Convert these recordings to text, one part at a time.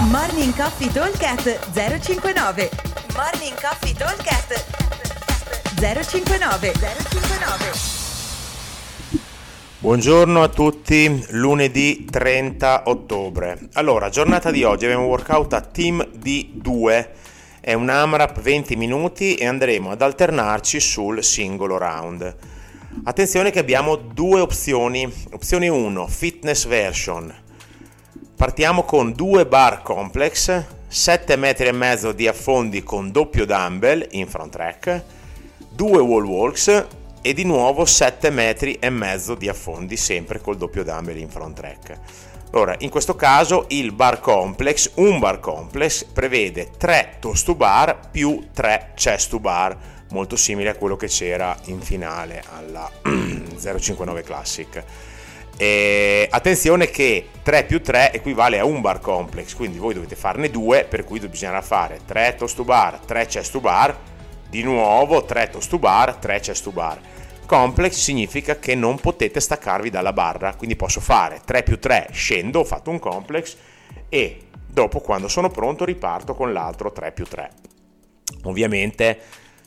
Morning Coffee Talkcast 059 Morning Coffee Talkcast 059 059 Buongiorno a tutti, lunedì 30 ottobre. Allora, giornata di oggi abbiamo un workout a team di 2, è un AMRAP 20 minuti e andremo ad alternarci sul singolo round. Attenzione che abbiamo due opzioni. Opzione 1, fitness version. Partiamo con due bar complex, 7 metri e mezzo di affondi con doppio dumbbell in front rack, due wall walks e di nuovo 7 metri e mezzo di affondi sempre col doppio dumbbell in front rack. Allora, in questo caso il bar complex, un bar complex, prevede 3 toast to bar più 3 chest to bar, molto simile a quello che c'era in finale alla 059 Classic. E attenzione che 3 più 3 equivale a un bar complex, quindi voi dovete farne due, per cui bisognerà fare 3 toast to bar, 3 chest to bar, di nuovo 3 toast to bar, 3 chest to bar. Complex significa che non potete staccarvi dalla barra, quindi posso fare 3 più 3, scendo, ho fatto un complex e dopo quando sono pronto riparto con l'altro 3 più 3. Ovviamente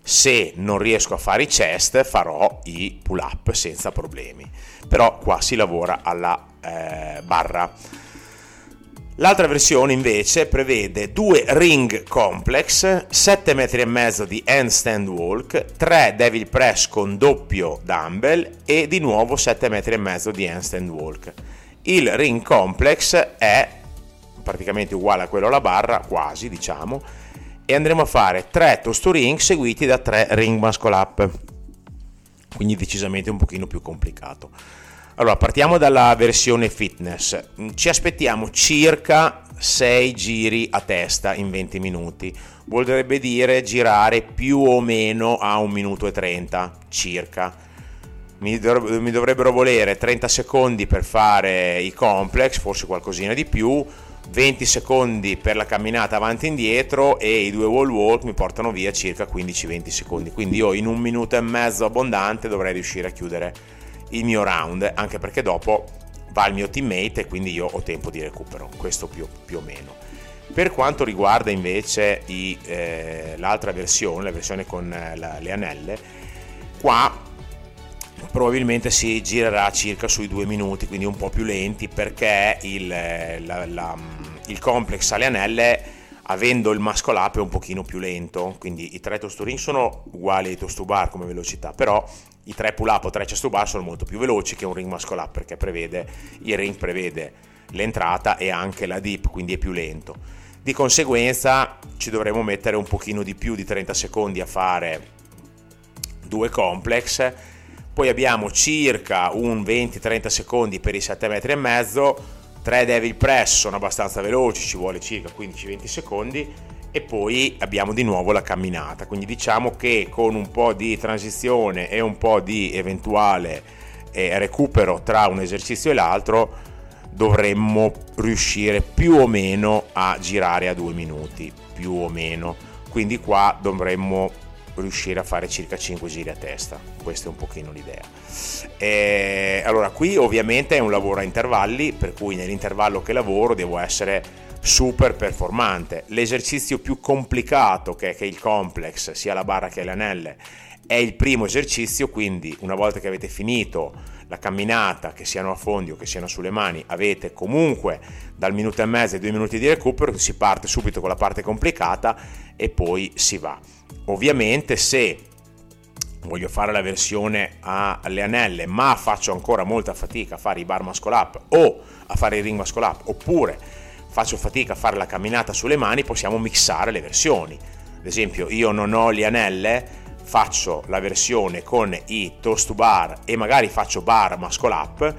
se non riesco a fare i chest farò i pull up senza problemi, però qua si lavora alla eh, barra. L'altra versione invece prevede due ring complex, 7 metri e mezzo di handstand walk, 3 devil press con doppio dumbbell e di nuovo 7 metri e mezzo di handstand walk. Il ring complex è praticamente uguale a quello alla barra, quasi diciamo, e andremo a fare 3 toast to ring seguiti da 3 ring muscle up. Quindi decisamente un pochino più complicato. Allora, partiamo dalla versione fitness. Ci aspettiamo circa 6 giri a testa in 20 minuti. Vorrebbe dire girare più o meno a 1 minuto e 30 circa. Mi, dovrebbero volere 30 secondi per fare i complex, forse qualcosina di più, 20 secondi per la camminata avanti e indietro e i due wall walk mi portano via circa 15-20 secondi. Quindi io in un minuto e mezzo abbondante dovrei riuscire a chiudere il mio round, anche perché dopo va il mio teammate e quindi io ho tempo di recupero, questo più, più o meno. Per quanto riguarda invece i, eh, l'altra versione, la versione con eh, la, le anelle, qua probabilmente si girerà circa sui due minuti, quindi un po' più lenti perché il, eh, la, la, il complex alle anelle avendo il muscle up è un pochino più lento, quindi i tre toast to ring sono uguali ai toast to bar come velocità, però i tre pull up o tre chest to bar sono molto più veloci che un ring muscle up perché prevede, il ring prevede l'entrata e anche la dip, quindi è più lento. Di conseguenza ci dovremo mettere un pochino di più di 30 secondi a fare due complex, poi abbiamo circa un 20-30 secondi per i 7 metri e mezzo, 3 devil press sono abbastanza veloci, ci vuole circa 15-20 secondi e poi abbiamo di nuovo la camminata. Quindi diciamo che con un po' di transizione e un po' di eventuale eh, recupero tra un esercizio e l'altro dovremmo riuscire più o meno a girare a due minuti, più o meno. Quindi qua dovremmo riuscire a fare circa 5 giri a testa. Questa è un pochino l'idea. E allora qui ovviamente è un lavoro a intervalli, per cui nell'intervallo che lavoro devo essere super performante. L'esercizio più complicato che è il complex, sia la barra che le anelle, è il primo esercizio, quindi una volta che avete finito la camminata, che siano a fondi o che siano sulle mani, avete comunque dal minuto e mezzo ai due minuti di recupero, si parte subito con la parte complicata e poi si va. Ovviamente se voglio fare la versione alle anelle, ma faccio ancora molta fatica a fare i bar muscle up o a fare i ring muscle up, oppure faccio fatica a fare la camminata sulle mani, possiamo mixare le versioni. Ad esempio, io non ho le anelle, faccio la versione con i toast to bar e magari faccio bar muscle up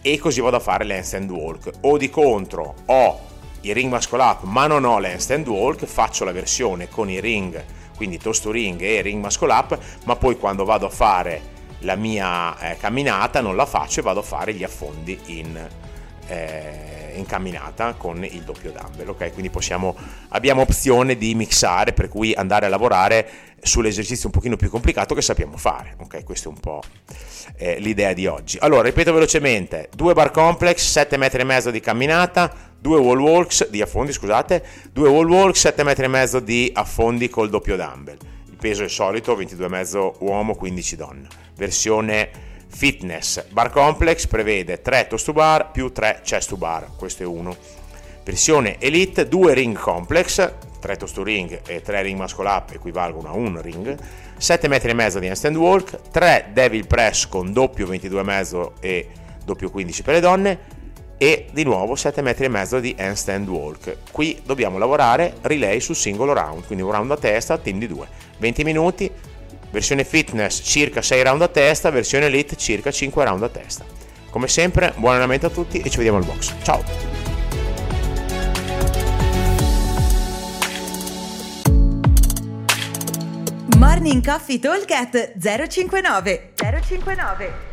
e così vado a fare l'handstand walk. O di contro ho i ring muscle up ma non ho l'handstand walk, faccio la versione con i ring, quindi toast to ring e ring muscle up, ma poi quando vado a fare la mia eh, camminata non la faccio e vado a fare gli affondi in eh, incamminata con il doppio dumbbell, ok? Quindi possiamo, abbiamo opzione di mixare, per cui andare a lavorare sull'esercizio un pochino più complicato che sappiamo fare, ok? Questa è un po' eh, l'idea di oggi. Allora, ripeto velocemente, due bar complex, 7 metri e mezzo di camminata, due wall walks di affondi, scusate, due wall walks, 7 metri e mezzo di affondi col doppio dumbbell. Il peso è solito, 22,5 uomo, 15 donna. Versione fitness. Bar complex prevede 3 toast to bar più 3 chest to bar, questo è uno. Versione elite, 2 ring complex, 3 toast to ring e 3 ring muscle up equivalgono a un ring, 7 metri e mezzo di handstand walk, 3 devil press con doppio 22,5 e doppio 15 per le donne, e di nuovo 7 metri e mezzo di handstand walk. Qui dobbiamo lavorare relay sul singolo round, quindi un round a testa, team di 2. 20 minuti, versione fitness circa 6 round a testa, versione elite circa 5 round a testa. Come sempre, buon allenamento a tutti e ci vediamo al box. Ciao! Morning Coffee Talk 059 059